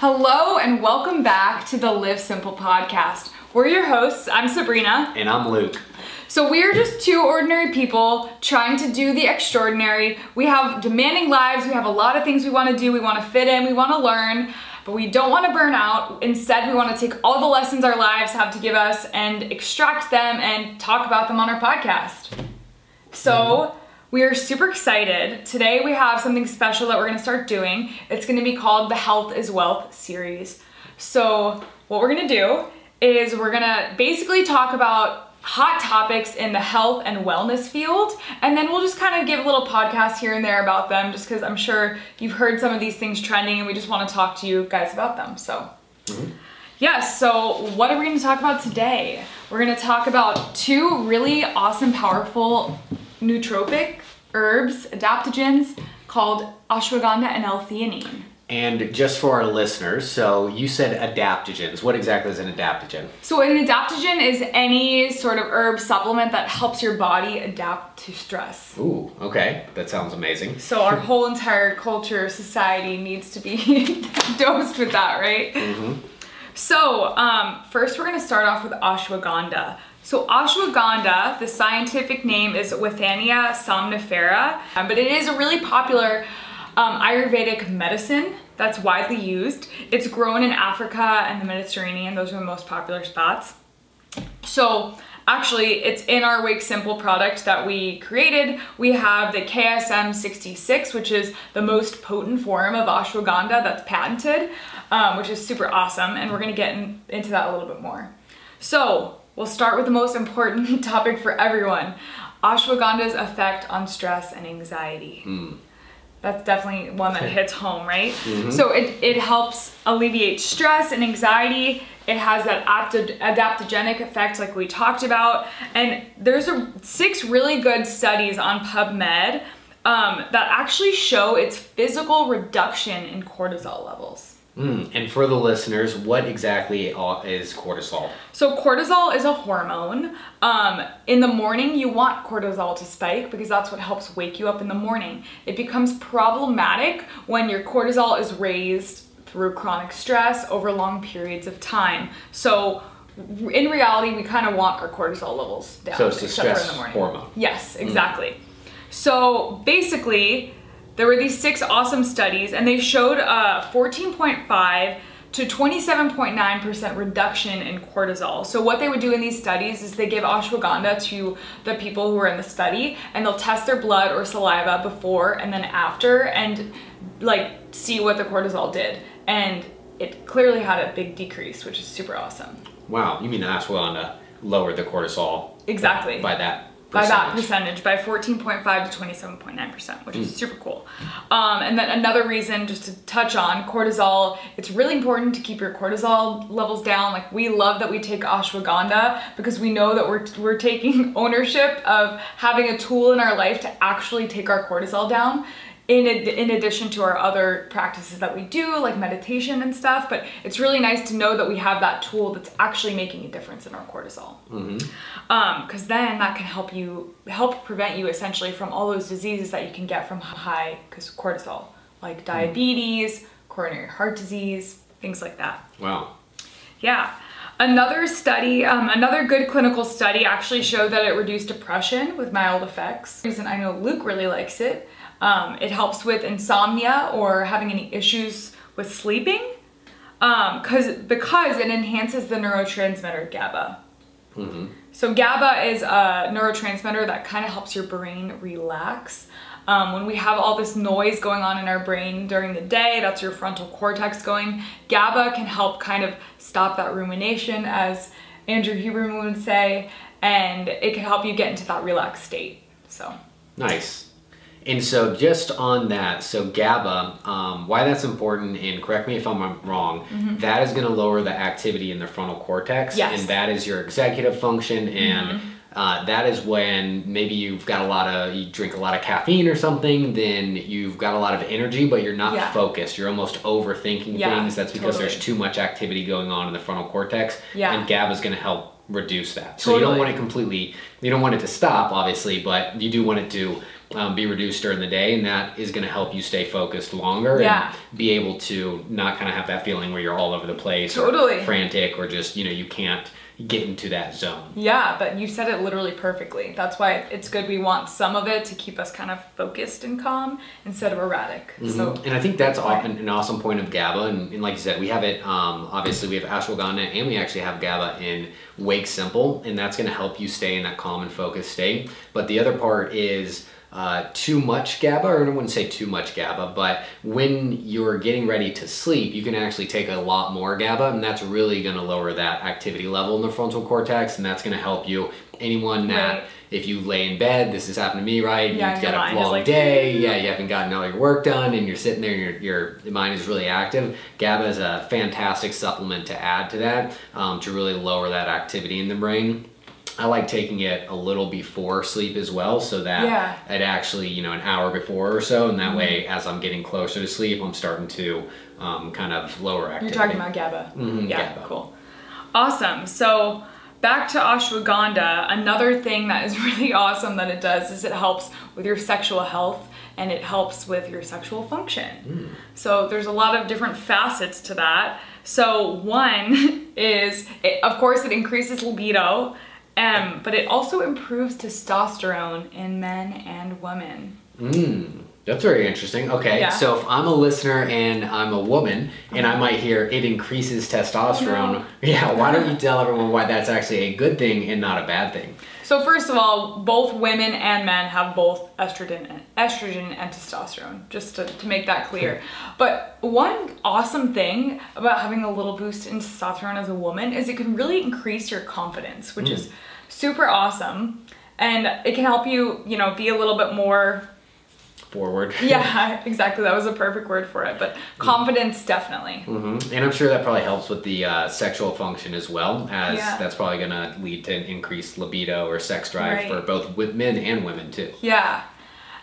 Hello and welcome back to the Live Sympl podcast. We're your hosts. I'm Sabrina. And I'm Luke. So we are just two ordinary people trying to do the extraordinary. We have demanding lives. We have a lot of things we want to do. We want to fit in. We want to learn, but we don't want to burn out. Instead, we want to take all the lessons our lives have to give us and extract them and talk about them on our podcast. So, we are super excited. Today we have something special that we're going to start doing. It's going to be called the Health is Wealth series. So, what we're going to do is we're going to basically talk about hot topics in the health and wellness field and then we'll just kind of give a little podcast here and there about them just because i'm sure you've heard some of these things trending and we just want to talk to you guys about them so mm-hmm. yes so what are we going to talk about today we're going to talk about two really awesome powerful nootropic herbs, adaptogens called ashwagandha and L-theanine. And just for our listeners, so you said adaptogens. What exactly is an adaptogen? So, an adaptogen is any sort of herb supplement that helps your body adapt to stress. Ooh, okay. That sounds amazing. So, our whole entire culture, society needs to be dosed with that, right? Mm-hmm. So, um, first, we're going to start off with ashwagandha. So ashwagandha, the scientific name is Withania somnifera, um, but it is a really popular um, Ayurvedic medicine that's widely used. It's grown in Africa and the Mediterranean. Those are the most popular spots. So actually it's in our Wake Sympl product that we created. We have the KSM 66, which is the most potent form of ashwagandha that's patented, um, which is super awesome. And we're gonna get in, into that a little bit more. So We'll start with the most important topic for everyone ashwagandha's effect on stress and anxiety. Mm. That's definitely one that hits home, right? Mm-hmm. So it, it helps alleviate stress and anxiety. It has that adaptogenic effect, like we talked about. And there's a, six really good studies on PubMed um, that actually show its physical reduction in cortisol levels. Mm, and for the listeners, what exactly is cortisol? So, cortisol is a hormone. Um, in the morning, you want cortisol to spike because that's what helps wake you up in the morning. It becomes problematic when your cortisol is raised through chronic stress over long periods of time. So, in reality, we kind of want our cortisol levels down. So, it's a stress hormone. Yes, exactly. Mm. So, basically, there were these six awesome studies, and they showed a 14.5 to 27.9% reduction in cortisol. So what they would do in these studies is they give ashwagandha to the people who are in the study and they'll test their blood or saliva before and then after and like see what the cortisol did. And it clearly had a big decrease, which is super awesome. Wow, you mean ashwagandha lowered the cortisol exactly by that by that percentage. by 14.5 to 27.9% which is mm. super cool. Um, and then another reason just to touch on cortisol it's really important to keep your cortisol levels down. Like we love that we take ashwagandha because we know that we're, we're taking ownership of having a tool in our life to actually take our cortisol down in, ad- in addition to our other practices that we do, like meditation and stuff. But it's really nice to know that we have that tool that's actually making a difference in our cortisol. Because mm-hmm. um, then that can help you, help prevent you essentially from all those diseases that you can get from high cortisol, like mm. diabetes, coronary heart disease, things like that. Wow. Yeah. Another study, um, another good clinical study actually showed that it reduced depression with mild effects. reason I know Luke really likes it um, it helps with insomnia or having any issues with sleeping because um, because it enhances the neurotransmitter GABA. Mm-hmm. So GABA is a neurotransmitter that kind of helps your brain relax. Um, when we have all this noise going on in our brain during the day, that's your frontal cortex going. GABA can help kind of stop that rumination, as Andrew Huberman would say, and it can help you get into that relaxed state. So nice. And so, just on that, so GABA, um, why that's important, and correct me if I'm wrong, mm-hmm. that is going to lower the activity in the frontal cortex, yes. and that is your executive function, and mm-hmm. uh, that is when maybe you've got a lot of, you drink a lot of caffeine or something, then you've got a lot of energy, but you're not yeah. focused. You're almost overthinking yeah, things. That's because totally. there's too much activity going on in the frontal cortex, yeah. and GABA is going to help reduce that. So you don't want it completely, you don't want it to stop, obviously, but you do want it to um, be reduced during the day, and that is going to help you stay focused longer yeah. and be able to not kind of have that feeling where you're all over the place, totally or frantic, or just you know you can't get into that zone. Yeah, but you said it literally perfectly. That's why it's good we want some of it to keep us kind of focused and calm instead of erratic. Mm-hmm. So and I think that's often an awesome point of GABA and, and like you said, we have it um, obviously we have ashwagandha and we actually have GABA in Wake Sympl and that's going to help you stay in that calm and focused state. But the other part is uh, too much GABA, or I wouldn't say too much GABA, but when you're getting ready to sleep, you can actually take a lot more GABA, and that's really going to lower that activity level in the frontal cortex, and that's going to help you. Anyone that, right. if you lay in bed, this has happened to me, right? Yeah, You've got a long like, day, yeah, you haven't gotten all your work done, and you're sitting there, and your, your, your mind is really active. GABA is a fantastic supplement to add to that um, to really lower that activity in the brain. I like taking it a little before sleep as well, so that yeah. it actually, you know, an hour before or so, and that mm-hmm. way, as I'm getting closer to sleep, I'm starting to um, kind of lower activity. You're talking about GABA. Mm-hmm, yeah, GABA. cool. Awesome. So back to ashwagandha, another thing that is really awesome that it does is it helps with your sexual health and it helps with your sexual function. Mm. So there's a lot of different facets to that. So one is, it, of course, it increases libido um, but it also improves testosterone in men and women. Mm, that's very interesting. Okay, yeah. so if I'm a listener and I'm a woman and I might hear it increases testosterone, no. yeah, why don't you tell everyone why that's actually a good thing and not a bad thing? So first of all, both women and men have both estrogen and estrogen and testosterone, just to, to make that clear. but one awesome thing about having a little boost in testosterone as a woman is it can really increase your confidence, which mm. is super awesome. And it can help you, you know, be a little bit more forward. yeah, exactly. That was a perfect word for it. But confidence, mm-hmm. definitely. Mm-hmm. And I'm sure that probably helps with the uh, sexual function as well, as yeah. that's probably going to lead to an increased libido or sex drive right. for both with men and women too. Yeah.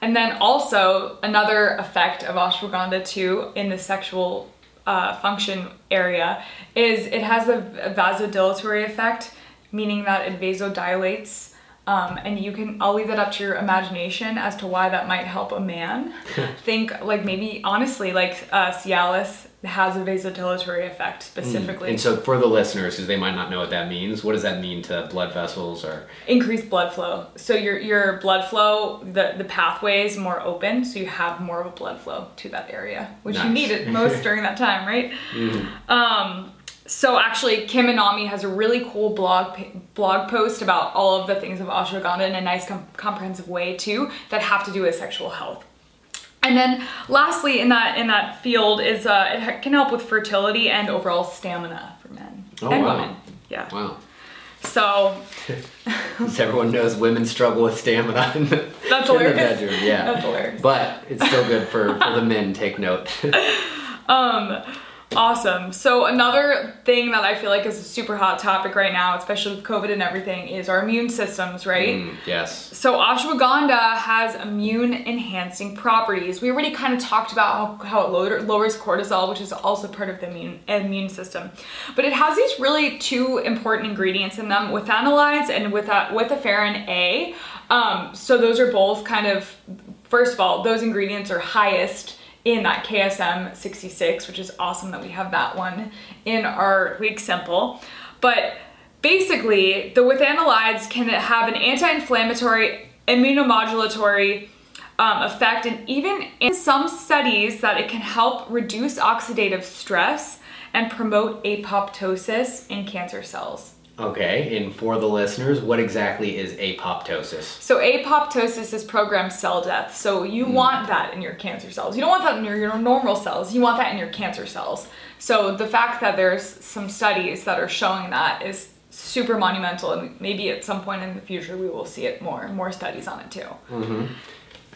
And then also another effect of ashwagandha too in the sexual uh, function area is it has a vasodilatory effect, meaning that it vasodilates um, and you can, I'll leave that up to your imagination as to why that might help a man. Think like maybe honestly, like uh, Cialis has a vasodilatory effect mm. specifically. Mm. And so for the listeners, because they might not know what that means, what does that mean to blood vessels or? Increased blood flow. So your your blood flow, the the pathway is more open, so you have more of a blood flow to that area, which nice. you need it most during that time, right? Mm. Um, so actually, Kim Anami has a really cool blog blog post about all of the things of ashwagandha in a nice com- comprehensive way too that have to do with sexual health. And then lastly, in that in that field is uh, it can help with fertility and overall stamina for men oh, and wow. women. Yeah. Wow. So. As everyone knows, women struggle with stamina in the, That's in hilarious. the bedroom. Yeah. That's hilarious. But it's still good for, for the men. Take note. um Awesome. So another thing that I feel like is a super hot topic right now, especially with COVID and everything, is our immune systems, right? Mm, yes. So ashwagandha has immune enhancing properties. We already kind of talked about how, how it lowers cortisol, which is also part of the immune immune system. But it has these really two important ingredients in them, withanolides and with withaferin A. Um, so those are both kind of first of all, those ingredients are highest in that KSM 66, which is awesome that we have that one in our Wake Sympl. But basically, the withanolides can have an anti-inflammatory, immunomodulatory um, effect, and even in some studies that it can help reduce oxidative stress and promote apoptosis in cancer cells. Okay, and for the listeners, what exactly is apoptosis? So apoptosis is programmed cell death. So you mm. want that in your cancer cells. You don't want that in your, your normal cells. You want that in your cancer cells. So the fact that there's some studies that are showing that is super monumental and maybe at some point in the future we will see it more more studies on it too. Mm-hmm.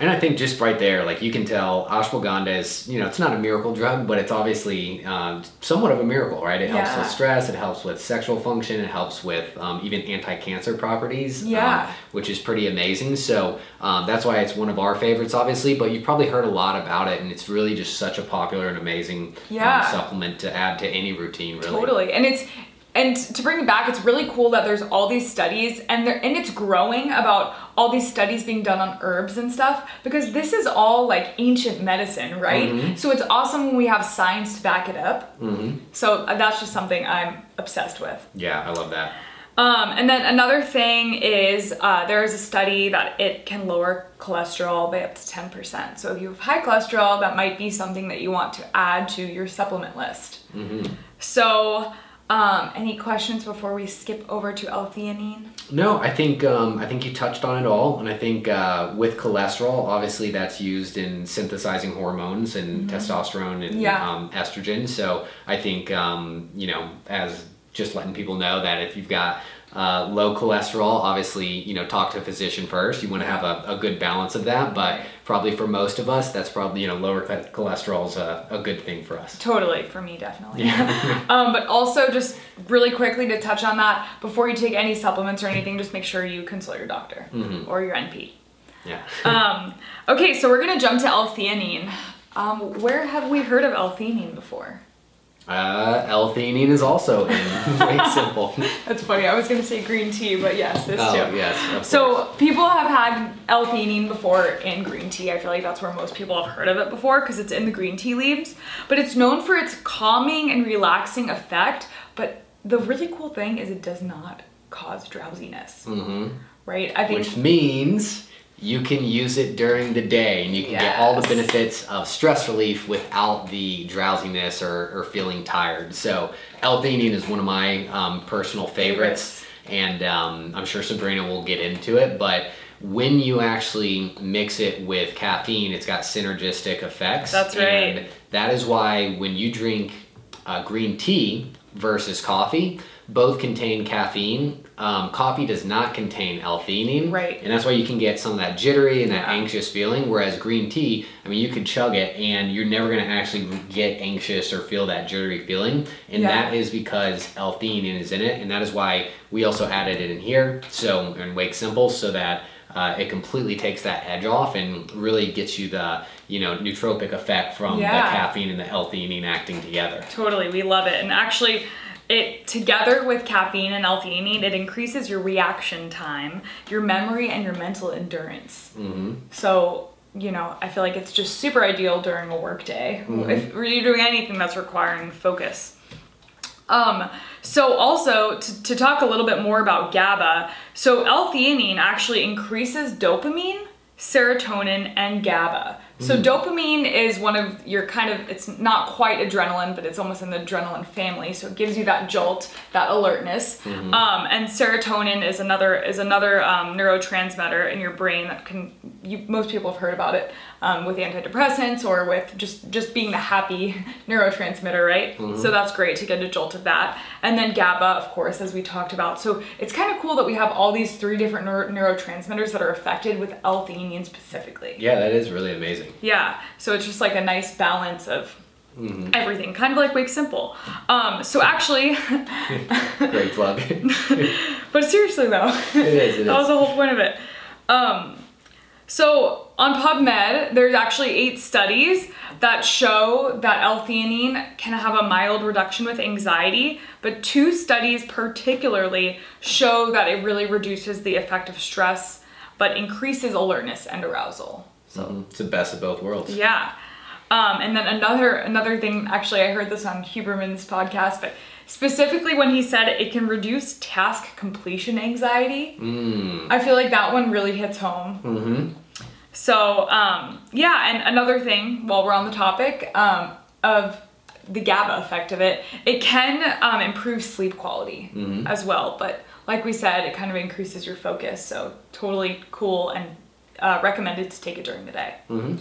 And I think just right there, like you can tell ashwagandha is, you know, it's not a miracle drug, but it's obviously um, somewhat of a miracle, right? It helps yeah. with stress, it helps with sexual function, it helps with um, even anti cancer properties, um, yeah. Um, which is pretty amazing. So um, that's why it's one of our favorites, obviously, but you've probably heard a lot about it, and it's really just such a popular and amazing um, yeah. supplement to add to any routine, really. Totally. And it's, and to bring it back, it's really cool that there's all these studies and they and it's growing about all these studies being done on herbs and stuff because this is all like ancient medicine, right? Mm-hmm. So it's awesome when we have science to back it up. Mm-hmm. So uh, that's just something I'm obsessed with. Yeah, I love that. Um, and then another thing is uh, there is a study that it can lower cholesterol by up to 10%. So if you have high cholesterol, that might be something that you want to add to your supplement list. Mm-hmm. So um, any questions before we skip over to L-theanine? No, I think um, I think you touched on it all, and I think uh, with cholesterol, obviously that's used in synthesizing hormones and mm-hmm. testosterone and yeah. um, estrogen. So I think um, you know, as just letting people know that if you've got uh, low cholesterol, obviously, you know, talk to a physician first. You want to have a, a, good balance of that, but probably for most of us, that's probably, you know, lower cholesterol is a, a good thing for us. Totally, for me, definitely. Yeah. um, but also, just really quickly to touch on that, before you take any supplements or anything, just make sure you consult your doctor mm-hmm. or your NP. Yeah. um, okay, so we're going to jump to L-theanine. Um, where have we heard of L-theanine before? Uh, L-theanine is also in Wake Sympl. That's funny. I was going to say green tea, but yes, this oh, too. yes. so course. people have had L-theanine before in green tea. I feel like that's where most people have heard of it before because it's in the green tea leaves. But it's known for its calming and relaxing effect. But the really cool thing is it does not cause drowsiness. Mm-hmm. Right? I think. Which means you can use it during the day and you can yes. get all the benefits of stress relief without the drowsiness or, or feeling tired. So, L-theanine is one of my um, personal favorites, and um, I'm sure Sabrina will get into it. But when you actually mix it with caffeine, it's got synergistic effects. That's right. And that is why when you drink uh, green tea versus coffee, both contain caffeine. Um, coffee does not contain L-theanine, right? And that's why you can get some of that jittery and that anxious feeling. Whereas green tea, I mean, you could chug it and you're never going to actually get anxious or feel that jittery feeling, and yeah. that is because L-theanine is in it, and that is why we also added it in here. So in Wake Sympl, so that uh, it completely takes that edge off and really gets you the you know nootropic effect from yeah. the caffeine and the L-theanine acting together. Totally, we love it, and actually it together with caffeine and L-theanine, it increases your reaction time, your memory, and your mental endurance. Mm-hmm. So you know, I feel like it's just super ideal during a work day mm-hmm. if you're doing anything that's requiring focus. Um, so also to, to talk a little bit more about GABA, so L-theanine actually increases dopamine, serotonin, and GABA. So mm. dopamine is one of your kind of it's not quite adrenaline, but it's almost in the adrenaline family. So it gives you that jolt, that alertness. Mm-hmm. Um, and serotonin is another is another um, neurotransmitter in your brain that can you most people have heard about it um, with antidepressants or with just just being the happy neurotransmitter, right? Mm-hmm. So that's great to get a jolt of that. And then GABA, of course, as we talked about. So it's kind of cool that we have all these three different neuro- neurotransmitters that are affected with L-theanine specifically. Yeah, that is really amazing. Yeah. So it's just like a nice balance of mm-hmm. everything, kind of like Wake Sympl. Um, so actually, great plug. but seriously though, it is. It that is. was the whole point of it. Um, so on PubMed, there's actually eight studies that show that L-theanine can have a mild reduction with anxiety, but two studies particularly show that it really reduces the effect of stress, but increases alertness and arousal. So mm-hmm. it's the best of both worlds. Yeah. Um, and then another another thing, actually, I heard this on Huberman's podcast, but specifically when he said it can reduce task completion anxiety. Mm. I feel like that one really hits home. Mm-hmm. So um, yeah, and another thing while we're on the topic um, of the GABA effect of it, it can um, improve sleep quality mm-hmm. as well. But like we said, it kind of increases your focus. So totally cool and uh, recommended to take it during the day. Mm-hmm.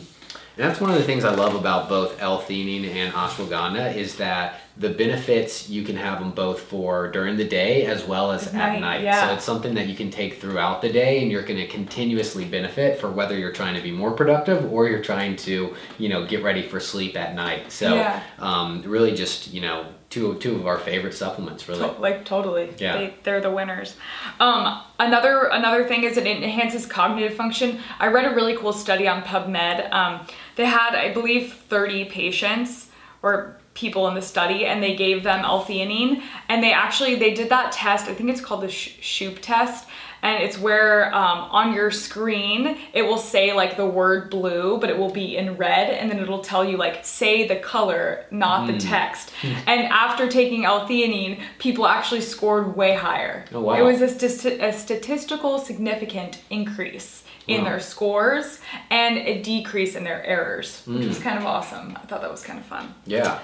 And that's one of the things I love about both L-theanine and ashwagandha is that the benefits you can have them both for during the day as well as at night. night. Yeah. So it's something that you can take throughout the day and you're going to continuously benefit for whether you're trying to be more productive or you're trying to, you know, get ready for sleep at night. So yeah. um, really just, you know, two two of our favorite supplements really to- like totally yeah they, they're the winners um, another another thing is it enhances cognitive function i read a really cool study on pubmed um, they had i believe 30 patients or people in the study and they gave them L-theanine and they actually they did that test. I think it's called the Stroop test and it's where um, on your screen it will say like the word blue but it will be in red and then it'll tell you like say the color not mm. the hmm. text and after taking l-theanine people actually scored way higher oh, wow. it was a, st- a statistical significant increase in wow. their scores and a decrease in their errors, mm. which was hmm. kind of awesome. I thought that was kind of fun. Yeah.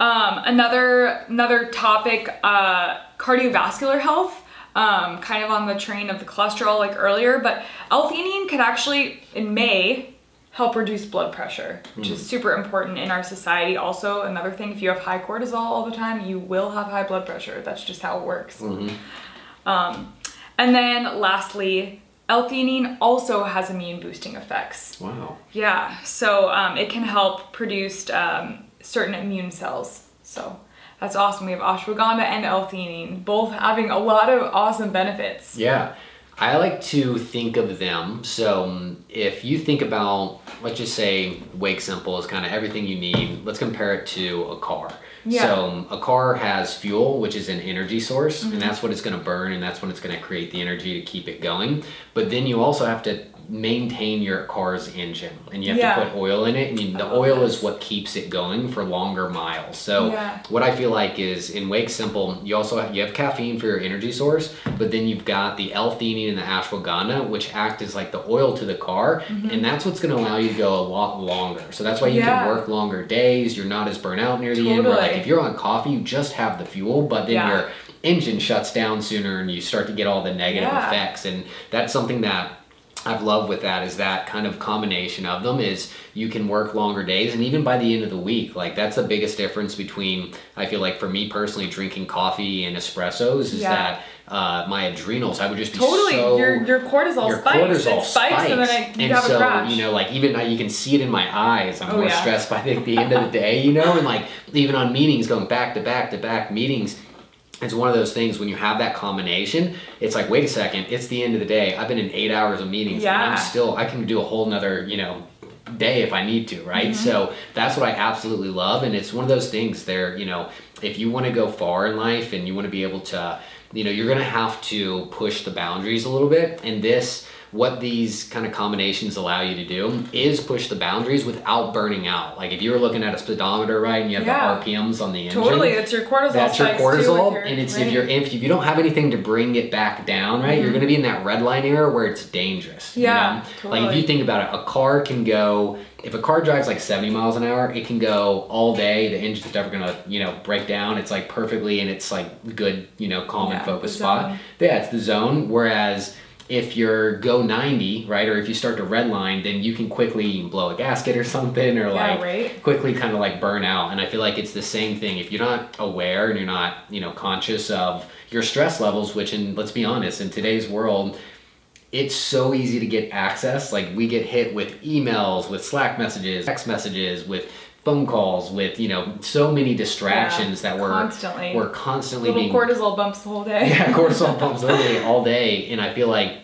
Um, another another topic, uh, cardiovascular health. Um, kind of on the train of the cholesterol like earlier, but L-theanine could actually in May help reduce blood pressure, which mm. is super important in our society. Also, another thing, if you have high cortisol all the time, you will have high blood pressure. That's just how it works. Mm-hmm. Um, and then lastly, L-theanine also has immune boosting effects. Wow. Yeah, so um, it can help produce um, certain immune cells. So that's awesome. We have ashwagandha and L-theanine, both having a lot of awesome benefits. Yeah. I like to think of them. So if you think about, let's just say, Wake Sympl is kind of everything you need. Let's compare it to a car. Yeah. So um, a car has fuel, which is an energy source, mm-hmm. and that's what it's going to burn, and that's when it's going to create the energy to keep it going. But then you also have to maintain your car's engine and you have yeah. to put oil in it and you, the oil is what keeps it going for longer miles so yeah. what i feel like is in Wake Sympl you also have, you have caffeine for your energy source but then you've got the l-theanine and the ashwagandha which act as like the oil to the car mm-hmm. and that's what's going to allow you to go a lot longer so that's why you yeah. can work longer days you're not as burnt out near the totally. end where like if you're on coffee you just have the fuel but then your engine shuts down sooner and you start to get all the negative effects and that's something that I've loved with that is that kind of combination of them is you can work longer days and even by the end of the week like that's the biggest difference between I feel like for me personally drinking coffee and espressos is yeah. that uh, my adrenals I would just be totally. so, your your cortisol your spikes. cortisol spikes, spikes and then I, you and have so, a crash. you know like even now you can see it in my eyes. I'm oh, more yeah. stressed by the, the end of the day you know and like even on meetings going back to back to back meetings it's one of those things when you have that combination it's like wait a second it's the end of the day i've been in eight hours of meetings yeah. and i'm still i can do a whole nother you know day if i need to right mm-hmm. so that's what i absolutely love and it's one of those things there you know if you want to go far in life and you want to be able to you know you're going to have to push the boundaries a little bit and this what these kind of combinations allow you to do is push the boundaries without burning out. Like if you were looking at a speedometer, right, and you have yeah. the RPMs on the engine. Totally, it's your cortisol. That's your cortisol, your, and it's right. if you're if you don't have anything to bring it back down, right, mm-hmm. you're going to be in that red line area where it's dangerous. Yeah, you know? totally. Like if you think about it, a car can go. If a car drives like 70 miles an hour, it can go all day. The engine's never gonna, you know, break down. It's like perfectly and it's like good, you know, calm yeah, and focused spot. Yeah, it's the zone. Whereas if you're go 90 right or if you start to redline then you can quickly blow a gasket or something or yeah, like right? quickly kind of like burn out. And i feel like it's the same thing. If you're not aware and you're not you know conscious of your stress levels which in let's be honest in today's world it's so easy to get access. Like we get hit with emails with slack messages text messages with phone calls with you know so many distractions yeah, that we're constantly we're constantly Little being cortisol bumps the whole day. yeah, cortisol bumps literally all day, and I feel like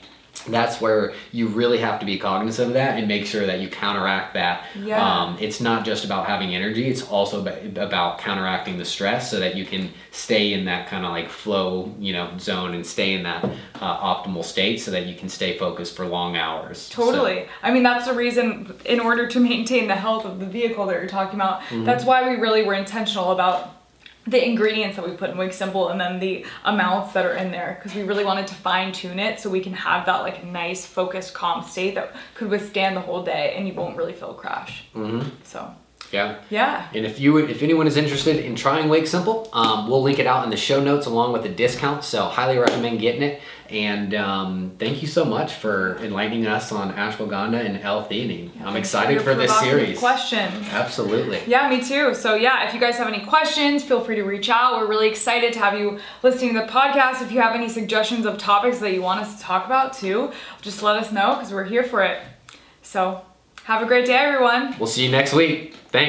that's where you really have to be cognizant of that and make sure that you counteract that. Yeah. Um, it's not just about having energy, it's also about counteracting the stress so that you can stay in that kind of like flow, you know, zone and stay in that uh, optimal state so that you can stay focused for long hours. Totally. So. I mean, that's the reason in order to maintain the health of the vehicle that you're talking about, mm-hmm. that's why we really were intentional about the ingredients that we put in Wake Sympl and then the amounts that are in there because we really wanted to fine tune it so we can have that like nice focused calm state that could withstand the whole day and you won't really feel a crash. Mm-hmm. So yeah. Yeah. And if you if anyone is interested in trying Wake Sympl, um, we'll link it out in the show notes along with the discount. So highly recommend getting it. And um, thank you so much for enlightening us on ashwagandha and L-theanine. Yeah, I'm excited for this series. Questions. Absolutely. Yeah, me too. So yeah, if you guys have any questions, feel free to reach out. We're really excited to have you listening to the podcast. If you have any suggestions of topics that you want us to talk about too, just let us know because we're here for it. So have a great day, everyone. We'll see you next week. Thanks.